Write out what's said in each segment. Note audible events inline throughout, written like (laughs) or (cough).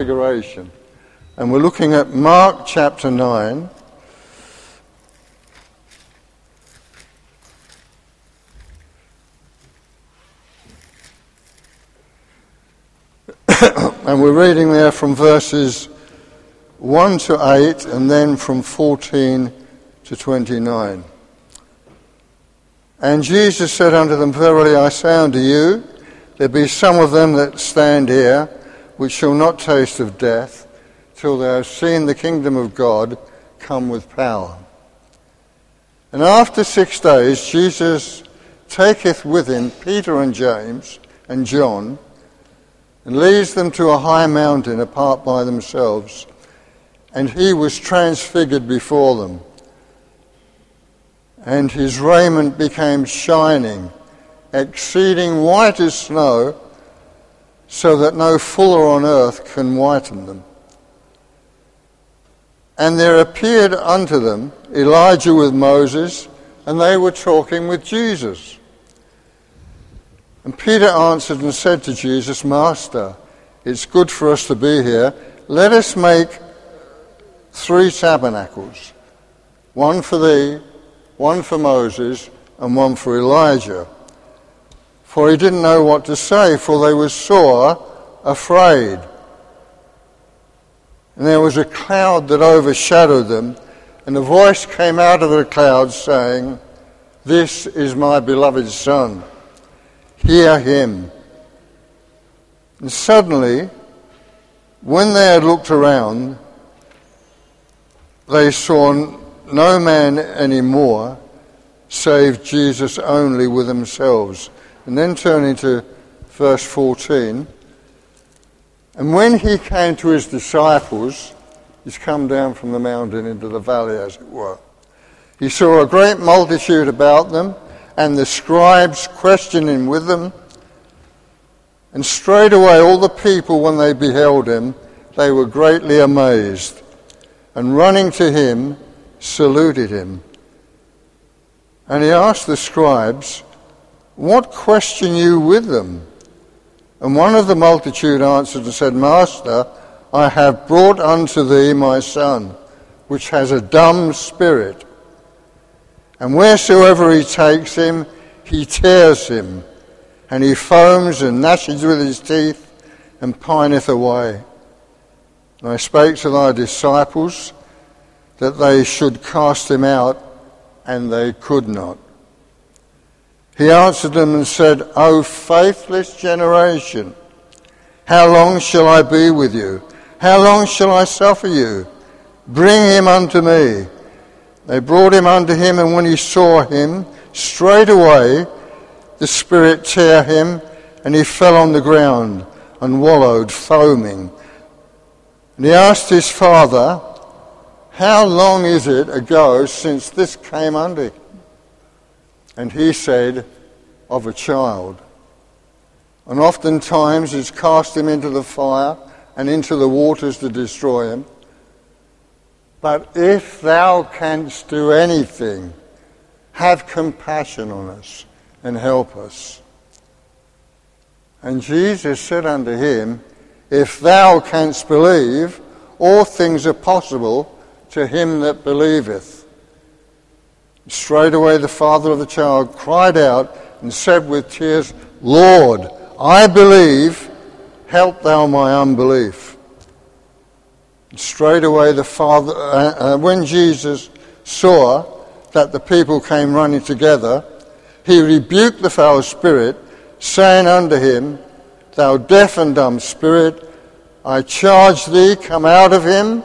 Transfiguration. And we're looking at Mark chapter 9. (coughs) and we're reading there from verses 1 to 8 and then from 14 to 29. And Jesus said unto them, Verily I say unto you, there be some of them that stand here which shall not taste of death till they have seen the kingdom of God come with power. And after six days, Jesus taketh with him Peter and James and John and leads them to a high mountain apart by themselves. And he was transfigured before them. And his raiment became shining, exceeding white as snow, so that no fuller on earth can whiten them. And there appeared unto them Elijah with Moses, and they were talking with Jesus. And Peter answered and said to Jesus, Master, it's good for us to be here. Let us make three tabernacles one for thee, one for Moses, and one for Elijah. For he didn't know what to say, for they were sore afraid. And there was a cloud that overshadowed them, and a voice came out of the cloud saying, This is my beloved Son hear him. And suddenly, when they had looked around, they saw no man anymore save Jesus only with themselves. And then turning to verse 14, and when he came to his disciples, he's come down from the mountain into the valley, as it were. He saw a great multitude about them and the scribes questioning with them. And straightway all the people, when they beheld him, they were greatly amazed, and running to him, saluted him. And he asked the scribes, What question you with them? And one of the multitude answered and said, Master, I have brought unto thee my son, which has a dumb spirit. And wheresoever he takes him, he tears him, and he foams and gnashes with his teeth, and pineth away. And I spake to thy disciples that they should cast him out, and they could not. He answered them and said, O faithless generation, how long shall I be with you? How long shall I suffer you? Bring him unto me. They brought him unto him, and when he saw him, straightway the Spirit tear him, and he fell on the ground and wallowed, foaming. And he asked his father, How long is it ago since this came unto? And he said, Of a child. And oftentimes he's cast him into the fire and into the waters to destroy him. But if thou canst do anything, have compassion on us and help us. And Jesus said unto him, If thou canst believe, all things are possible to him that believeth. Straightway the father of the child cried out and said with tears, Lord, I believe, help thou my unbelief. Straight away, the father, uh, uh, when Jesus saw that the people came running together, he rebuked the foul spirit, saying unto him, Thou deaf and dumb spirit, I charge thee, come out of him,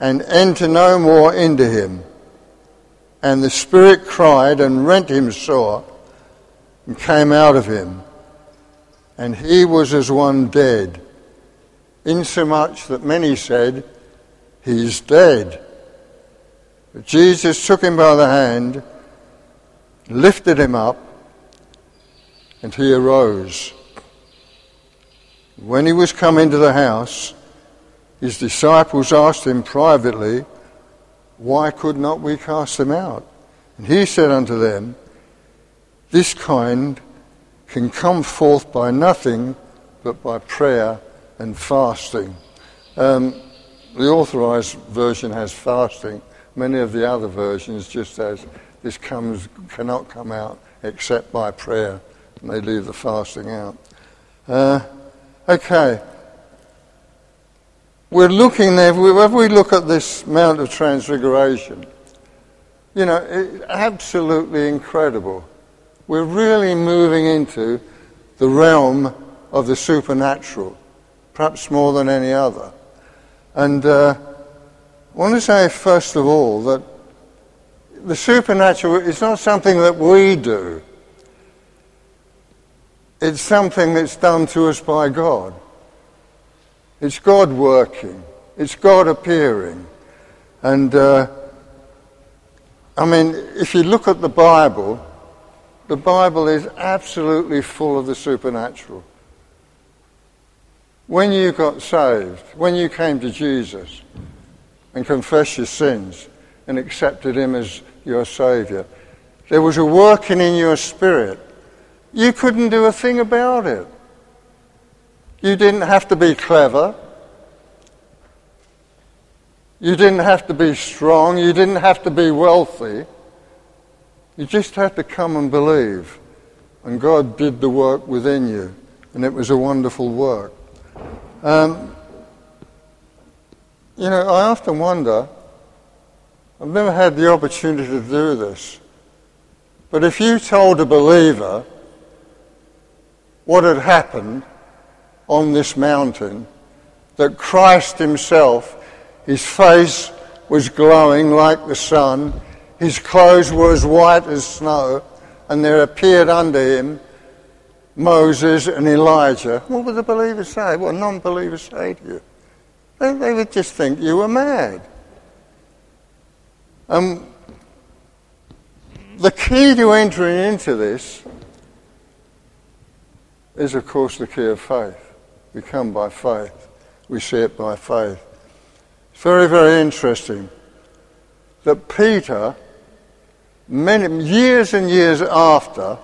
and enter no more into him. And the spirit cried and rent him sore, and came out of him. And he was as one dead insomuch that many said, He's dead. But Jesus took him by the hand, lifted him up, and he arose. When he was come into the house, his disciples asked him privately, Why could not we cast them out? And he said unto them, This kind can come forth by nothing but by prayer and fasting. Um, the authorized version has fasting. Many of the other versions just says this comes cannot come out except by prayer, and they leave the fasting out. Uh, okay. We're looking there, if we look at this Mount of Transfiguration, you know, it, absolutely incredible. We're really moving into the realm of the supernatural, perhaps more than any other. And uh, I want to say, first of all, that the supernatural is not something that we do. It's something that's done to us by God. It's God working. It's God appearing. And, uh, I mean, if you look at the Bible, the Bible is absolutely full of the supernatural. When you got saved, when you came to Jesus and confessed your sins and accepted Him as your Saviour, there was a working in your spirit. You couldn't do a thing about it. You didn't have to be clever. You didn't have to be strong. You didn't have to be wealthy. You just had to come and believe. And God did the work within you. And it was a wonderful work. Um, you know, I often wonder, I've never had the opportunity to do this, but if you told a believer what had happened on this mountain, that Christ himself, his face was glowing like the sun, his clothes were as white as snow, and there appeared under him Moses and Elijah, what would the believers say? What would non believers say to you? They, they, would just think you were mad. Um, the key to entering into this is, of course, the key of faith. We come by faith, we see it by faith. It's very, very interesting that Peter, many years and years after,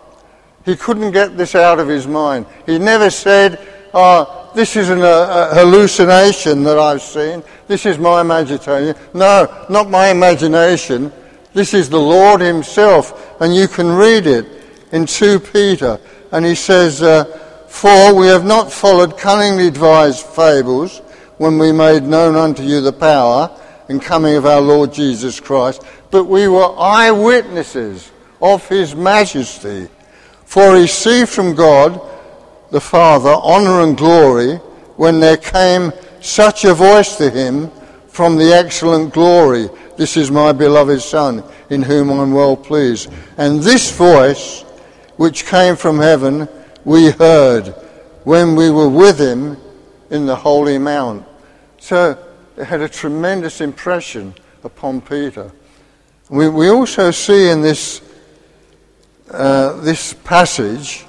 he couldn't get this out of his mind. He never said, oh, this is an, a hallucination that I've seen. This is my imagination. No, not my imagination. This is the Lord Himself. And you can read it in 2 Peter. And he says, uh, For we have not followed cunningly devised fables when we made known unto you the power and coming of our Lord Jesus Christ, but we were eyewitnesses of His majesty. For he received from God the Father honor and glory when there came such a voice to him from the excellent glory. This is my beloved Son, in whom I'm well pleased. And this voice, which came from heaven, we heard when we were with him in the Holy Mount. So it had a tremendous impression upon Peter. We, we also see in this uh, this passage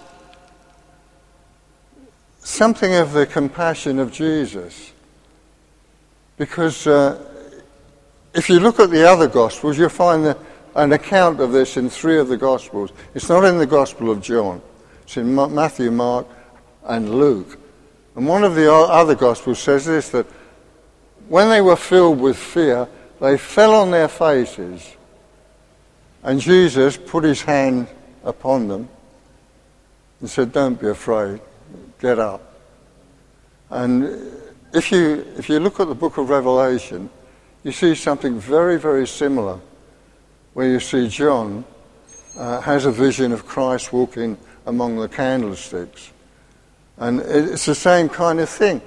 something of the compassion of Jesus. Because uh, if you look at the other Gospels, you'll find the, an account of this in three of the Gospels. It's not in the Gospel of John, it's in Matthew, Mark, and Luke. And one of the other Gospels says this that when they were filled with fear, they fell on their faces, and Jesus put his hand upon them and said, Don't be afraid, get up. And if you, if you look at the book of Revelation, you see something very, very similar, where you see John uh, has a vision of Christ walking among the candlesticks. And it's the same kind of thing.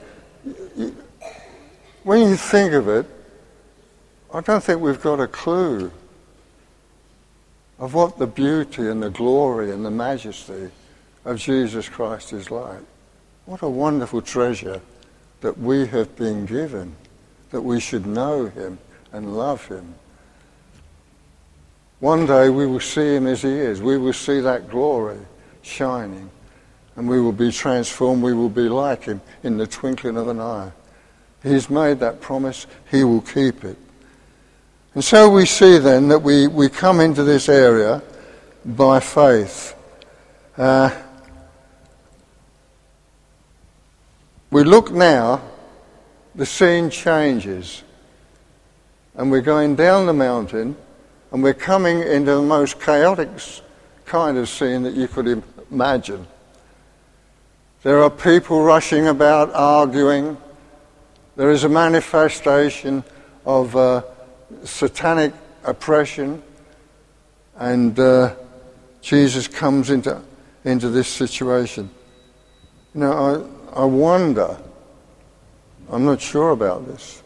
When you think of it, I don't think we've got a clue of what the beauty and the glory and the majesty of Jesus Christ is like. What a wonderful treasure that we have been given, that we should know him and love him. One day we will see him as he is. We will see that glory shining. And we will be transformed. We will be like him in the twinkling of an eye. He's made that promise. He will keep it. And so we see then that we, we come into this area by faith. Uh, we look now, the scene changes. And we're going down the mountain and we're coming into the most chaotic kind of scene that you could imagine. There are people rushing about, arguing. There is a manifestation of uh, satanic oppression. And uh, Jesus comes into, into this situation. You know, I, I wonder, I'm not sure about this.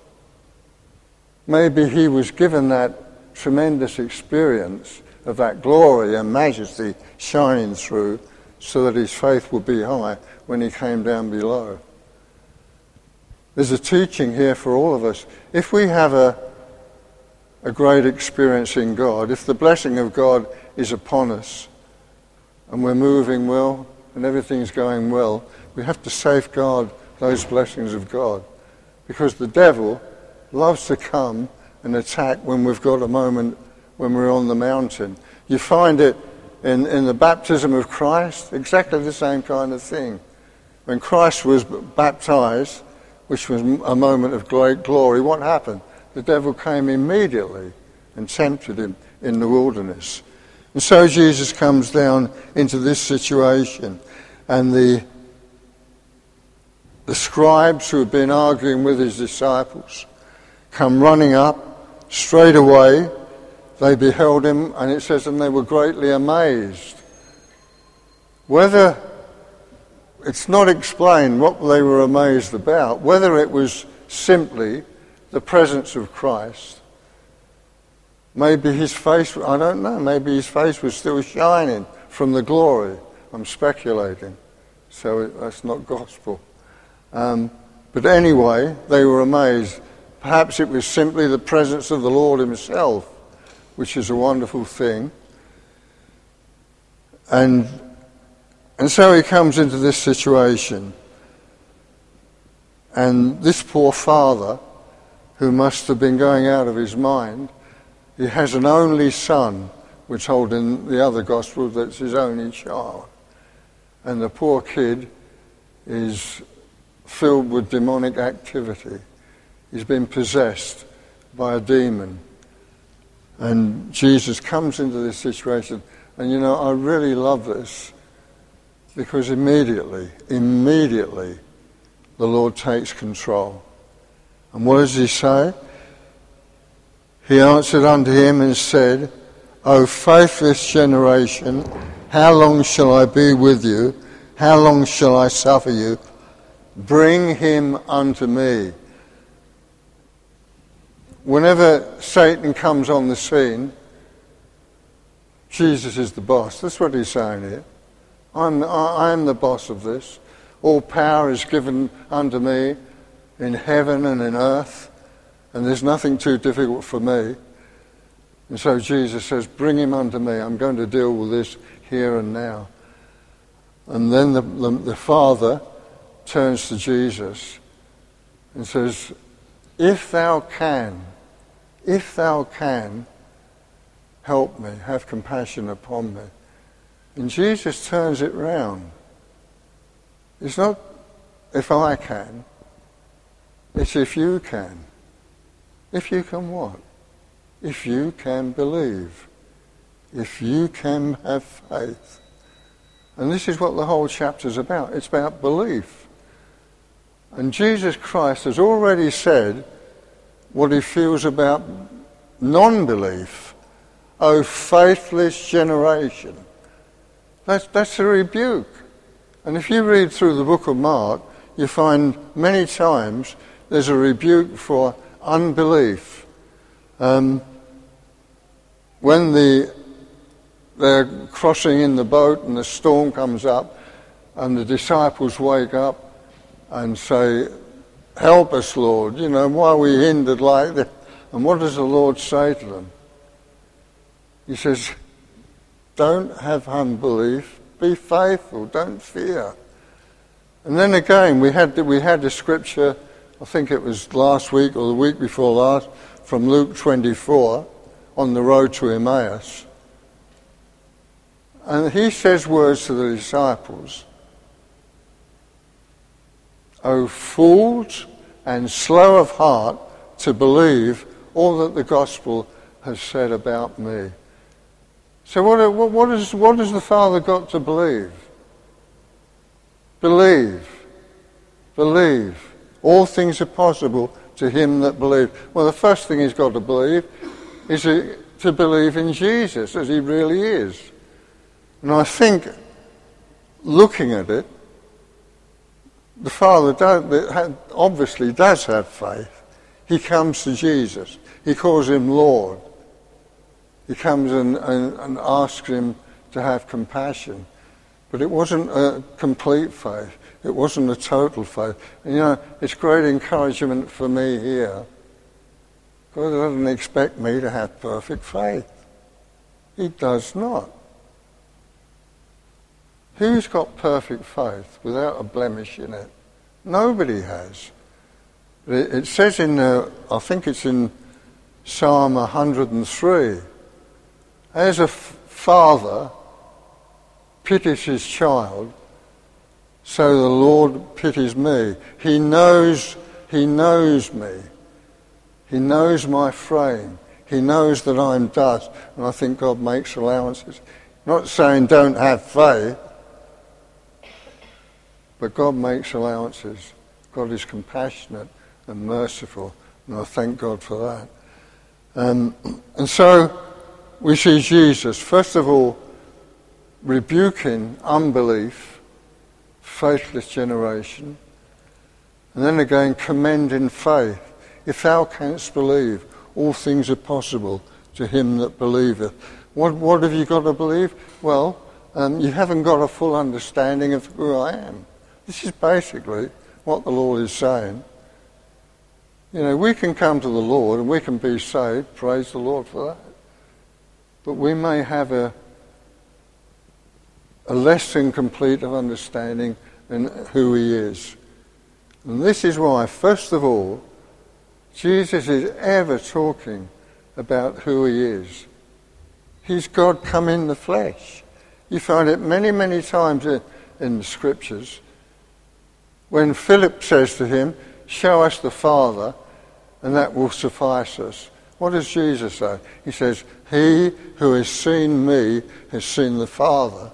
Maybe he was given that tremendous experience of that glory and majesty shining through so that his faith would be high when he came down below. There's a teaching here for all of us. If we have a, a great experience in God, if the blessing of God is upon us and we're moving well and everything's going well, we have to safeguard those blessings of God. Because the devil loves to come and attack when we've got a moment when we're on the mountain. You find it in, in the baptism of Christ, exactly the same kind of thing. When Christ was baptized, which was a moment of great glory, what happened? The devil came immediately and tempted him in the wilderness. And so Jesus comes down into this situation, and the, the scribes who had been arguing with his disciples come running up straight away they beheld him, and it says, and they were greatly amazed. Whether it's not explained what they were amazed about, whether it was simply the presence of Christ. Maybe his face, I don't know, maybe his face was still shining from the glory. I'm speculating, so that's not gospel. Um, but anyway, they were amazed. Perhaps it was simply the presence of the Lord himself which is a wonderful thing. And, and so he comes into this situation. And this poor father, who must have been going out of his mind, he has an only son. We're told in the other gospel that's his only child. And the poor kid is filled with demonic activity. He's been possessed by a demon. And Jesus comes into this situation. And you know, I really love this because immediately, immediately, the Lord takes control. And what does he say? He answered unto him and said, O faithless generation, how long shall I be with you? How long shall I suffer you? Bring him unto me whenever Satan comes on the scene, Jesus is the boss. That's what he's saying here. I'm, I am the boss of this. All power is given unto me in heaven and in earth, and there's nothing too difficult for me. And so Jesus says, Bring him unto me. I'm going to deal with this here and now. And then the, the, the Father turns to Jesus and says, If thou can, if thou can, help me, have compassion upon me. And Jesus turns it round. It's not if I can, it's if you can. If you can what? If you can believe. If you can have faith. And this is what the whole chapter is about. It's about belief. And Jesus Christ has already said what he feels about non belief. Oh, faithless generation. That's, that's a rebuke. And if you read through the book of Mark, you find many times there's a rebuke for unbelief. Um, when the, they're crossing in the boat and the storm comes up, and the disciples wake up and say, Help us, Lord. You know, why are we hindered like this? And what does the Lord say to them? He says, Don't have unbelief, be faithful, don't fear. And then again, we had, we had a scripture, I think it was last week or the week before last, from Luke 24 on the road to Emmaus. And he says words to the disciples O fools and slow of heart to believe all that the gospel has said about me. So what, what, what, is, what has the Father got to believe? Believe. Believe. All things are possible to him that believes. Well, the first thing he's got to believe is to, to believe in Jesus as he really is. And I think, looking at it, the Father obviously does have faith. He comes to Jesus. He calls him Lord. He comes and, and, and asks him to have compassion. But it wasn't a complete faith. It wasn't a total faith. And, you know, it's great encouragement for me here. God doesn't expect me to have perfect faith. He does not. Who's got perfect faith without a blemish in it? Nobody has. It says in, uh, I think it's in Psalm 103, as a f- father pities his child, so the Lord pities me. He knows, he knows me. He knows my frame. He knows that I'm dust. And I think God makes allowances. Not saying don't have faith, but God makes allowances. God is compassionate and merciful. And I thank God for that. Um, and so we see Jesus, first of all, rebuking unbelief, faithless generation, and then again commending faith. If thou canst believe, all things are possible to him that believeth. What, what have you got to believe? Well, um, you haven't got a full understanding of who I am. This is basically what the Lord is saying. You know, we can come to the Lord and we can be saved. Praise the Lord for that. But we may have a, a less than complete of understanding in who He is. And this is why, first of all, Jesus is ever talking about who He is. He's God come in the flesh. You find it many, many times in, in the scriptures. When Philip says to him, Show us the Father, and that will suffice us. What does Jesus say? He says, He who has seen me has seen the Father.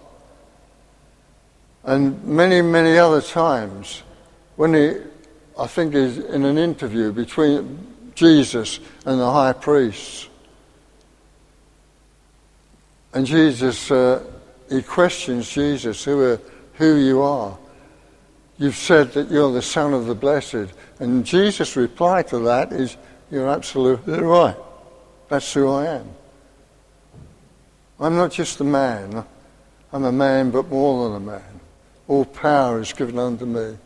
And many, many other times, when he, I think, is in an interview between Jesus and the high priests, and Jesus, uh, he questions Jesus, who, are, who you are. You've said that you're the Son of the Blessed. And Jesus' reply to that is, You're absolutely right. That's who I am. I'm not just a man. I'm a man, but more than a man. All power is given unto me.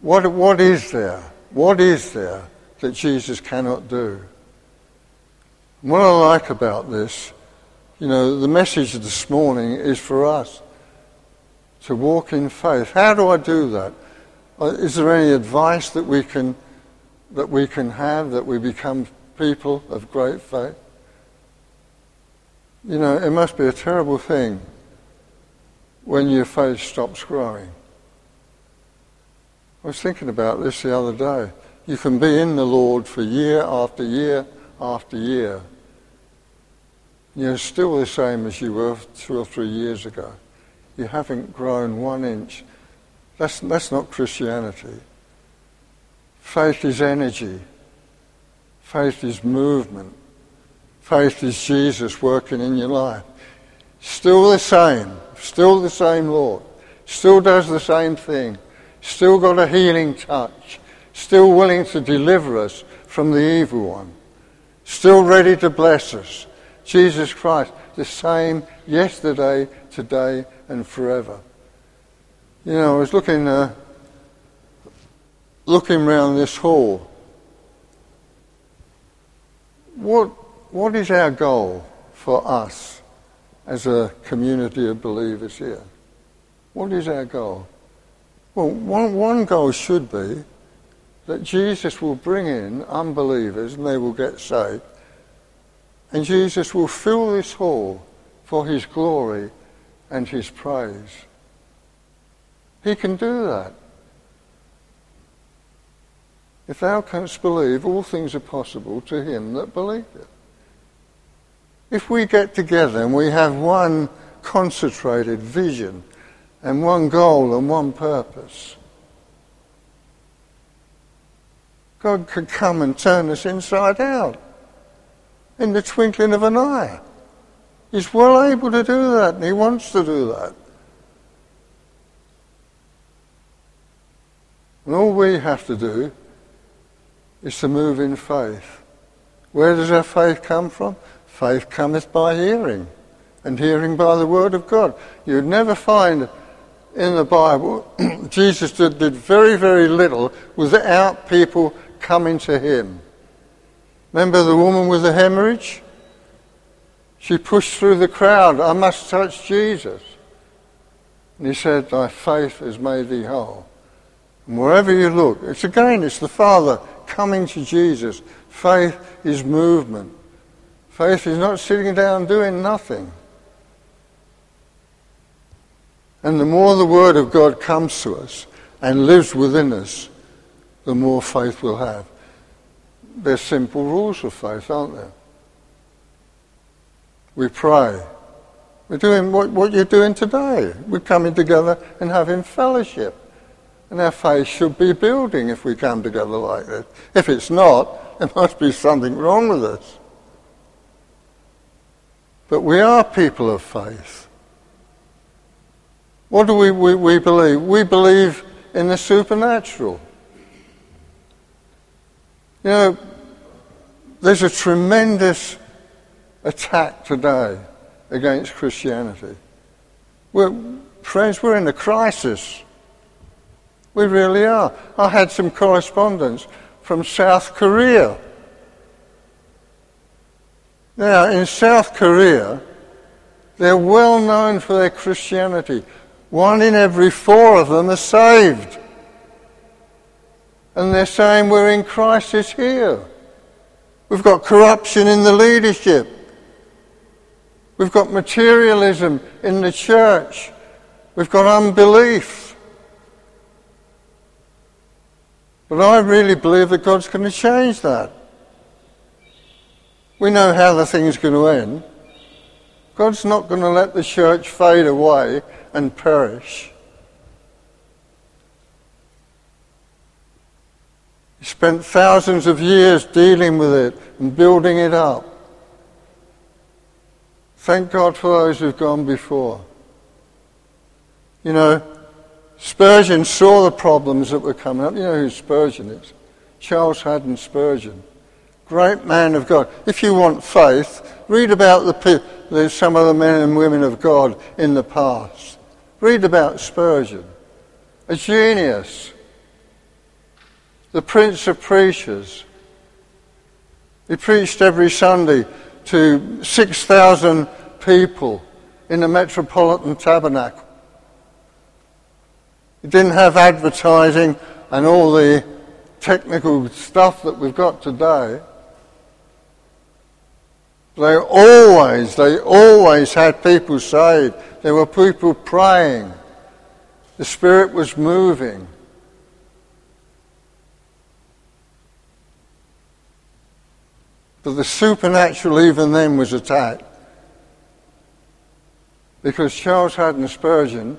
What, what is there? What is there that Jesus cannot do? what I like about this, you know, the message this morning is for us to walk in faith. How do I do that? Uh, there any advice that we can that we can have that we become people of great faith? You know, it must be a terrible thing when your faith stops growing. I was thinking about this the other day. You can be in the Lord for year after year after year. You're still the same as you were two or three years ago. You haven't grown one inch that's, that's not Christianity. Faith is energy. Faith is movement. Faith is Jesus working in your life. Still the same. Still the same Lord. Still does the same thing. Still got a healing touch. Still willing to deliver us from the evil one. Still ready to bless us. Jesus Christ, the same yesterday, today, and forever. You know, I was looking, uh, looking around this hall. What, what is our goal for us as a community of believers here? What is our goal? Well, one, one goal should be that Jesus will bring in unbelievers and they will get saved. And Jesus will fill this hall for his glory and his praise. He can do that. If thou canst believe, all things are possible to him that believeth. If we get together and we have one concentrated vision and one goal and one purpose, God could come and turn us inside out in the twinkling of an eye. He's well able to do that and he wants to do that. And all we have to do is to move in faith. Where does our faith come from? Faith cometh by hearing, and hearing by the word of God. You'd never find in the Bible (clears throat) Jesus did, did very, very little without people coming to him. Remember the woman with the hemorrhage? She pushed through the crowd, I must touch Jesus. And he said, Thy faith has made thee whole. And wherever you look, it's again, it's the Father coming to Jesus. Faith is movement. Faith is not sitting down doing nothing. And the more the Word of God comes to us and lives within us, the more faith we'll have. There's simple rules of faith, aren't there? We pray. We're doing what, what you're doing today. We're coming together and having fellowship. And our faith should be building if we come together like this. If it's not, (laughs) there must be something wrong with us. But we are people of faith. What do we, we, we believe? We believe in the supernatural. You know, there's a tremendous attack today against Christianity. We're, friends, we're in a crisis. We really are. I had some correspondence from South Korea. Now, in South Korea, they're well known for their Christianity. One in every four of them are saved. And they're saying we're in crisis here. We've got corruption in the leadership. We've got materialism in the church. We've got unbelief. But I really believe that God's going to change that. We know how the thing's going to end. God's not going to let the church fade away and perish. Spent thousands of years dealing with it and building it up. Thank God for those who've gone before. You know, Spurgeon saw the problems that were coming up. You know who Spurgeon is? Charles Haddon Spurgeon. Great man of God. If you want faith, read about the, the, some of the men and women of God in the past. Read about Spurgeon. A genius the Prince of Preachers. He preached every Sunday to 6,000 people in the Metropolitan Tabernacle. He didn't have advertising and all the technical stuff that we've got today. They always, they always had people saved. There were people praying. The Spirit was moving. But the supernatural even then was attacked. Because Charles Haddon Spurgeon,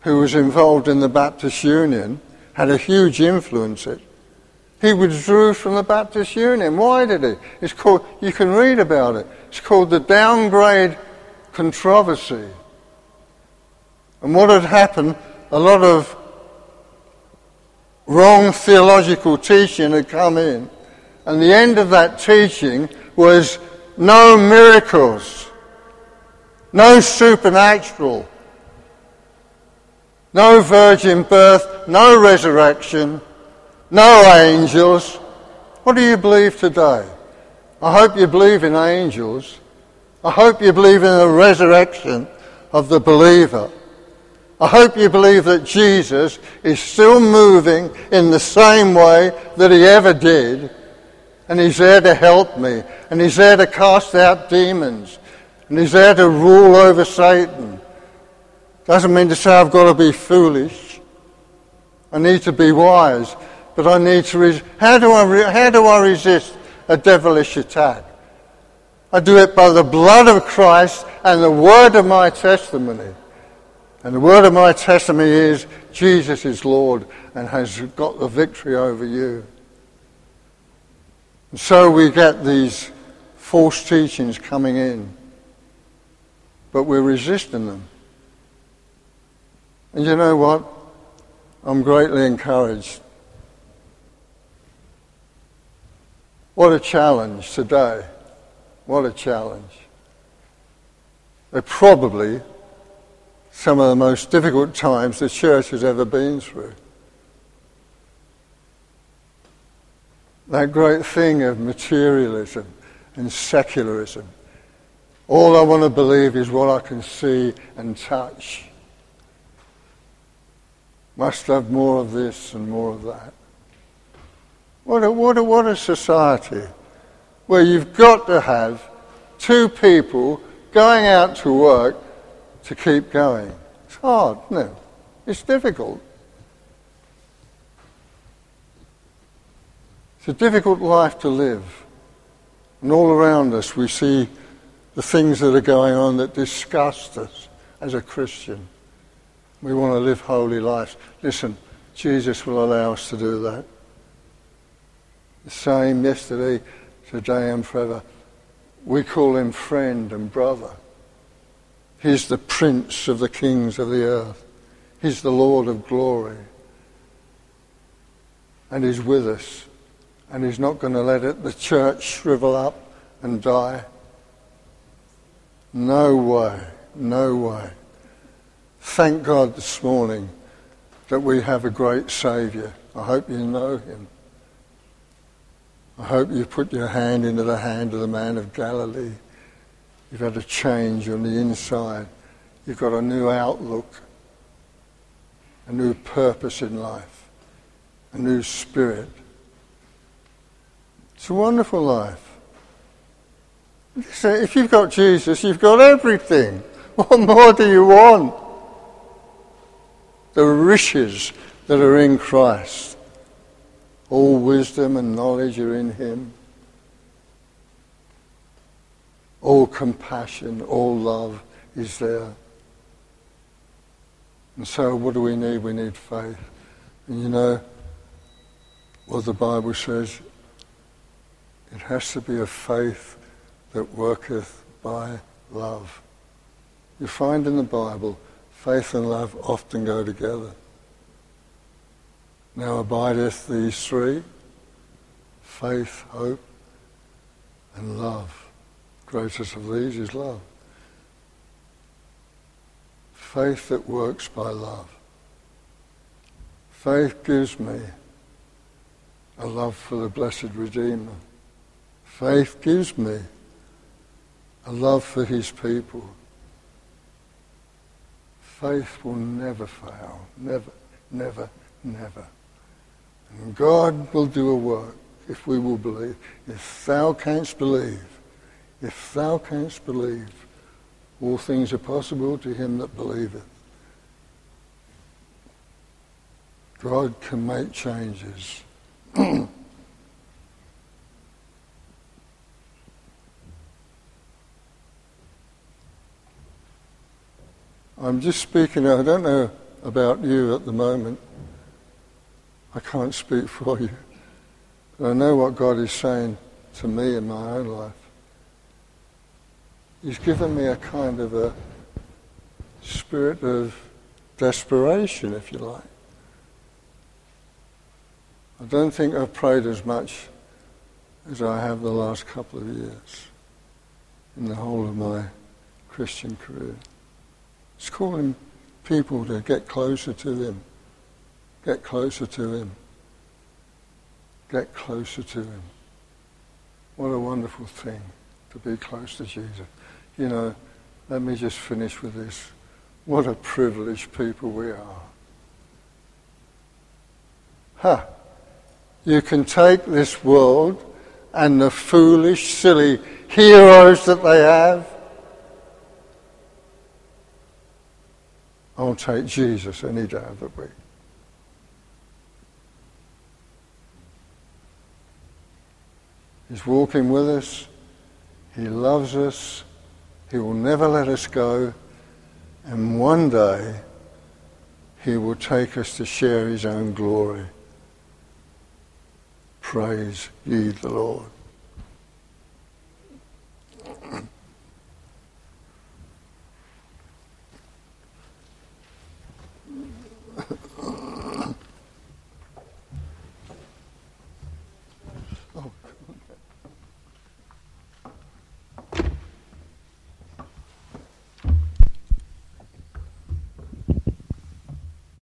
who was involved in the Baptist Union, had a huge influence it. He withdrew from the Baptist Union. Why did he? It's called, you can read about it. It's called the downgrade controversy. And what had happened, a lot of wrong theological teaching had come in. And the end of that teaching was no miracles, no supernatural, no virgin birth, no resurrection, no angels. What do you believe today? I hope you believe in angels. I hope you believe in the resurrection of the believer. I hope you believe that Jesus is still moving in the same way that he ever did and He's there to help me, and He's there to cast out demons, and He's there to rule over Satan. Doesn't mean to say I've got to be foolish. I need to be wise, but I need to. Res- how do I? Re- how do I resist a devilish attack? I do it by the blood of Christ and the word of my testimony. And the word of my testimony is Jesus is Lord and has got the victory over you. And so we get these false teachings coming in, but we're resisting them. And you know what? I'm greatly encouraged. What a challenge today. What a challenge. They're probably some of the most difficult times the church has ever been through. That great thing of materialism and secularism. All I want to believe is what I can see and touch. Must have more of this and more of that. What a, what a, what a society where you've got to have two people going out to work to keep going. It's hard, no. It's difficult. It's a difficult life to live. And all around us we see the things that are going on that disgust us as a Christian. We want to live holy lives. Listen, Jesus will allow us to do that. The same yesterday, today, and forever. We call him friend and brother. He's the prince of the kings of the earth. He's the Lord of glory. And he's with us. And he's not going to let it, the church shrivel up and die. No way. No way. Thank God this morning that we have a great Saviour. I hope you know him. I hope you put your hand into the hand of the man of Galilee. You've had a change on the inside. You've got a new outlook, a new purpose in life, a new spirit. It's a wonderful life. If you've got Jesus, you've got everything. What more do you want? The riches that are in Christ. All wisdom and knowledge are in him. All compassion, all love is there. And so what do we need? We need faith. And you know what the Bible says? It has to be a faith that worketh by love. You find in the Bible, faith and love often go together. Now abideth these three faith, hope, and love. Greatest of these is love. Faith that works by love. Faith gives me a love for the blessed Redeemer. Faith gives me a love for his people. Faith will never fail. Never, never, never. And God will do a work if we will believe. If thou canst believe, if thou canst believe, all things are possible to him that believeth. God can make changes. (clears throat) I'm just speaking, I don't know about you at the moment. I can't speak (laughs) for you. But I know what God is saying to me in my own life. He's given me a kind of a spirit of desperation, if you like. I don't think I've prayed as much as I have the last couple of years in the whole of my Christian career. It's calling people to get closer to Him. Get closer to Him. Get closer to Him. What a wonderful thing to be close to Jesus. You know, let me just finish with this. What a privileged people we are. Huh. You can take this world and the foolish, silly heroes that they have. I'll take Jesus any day of the week. He's walking with us. He loves us. He will never let us go. And one day, He will take us to share His own glory. Praise ye the Lord.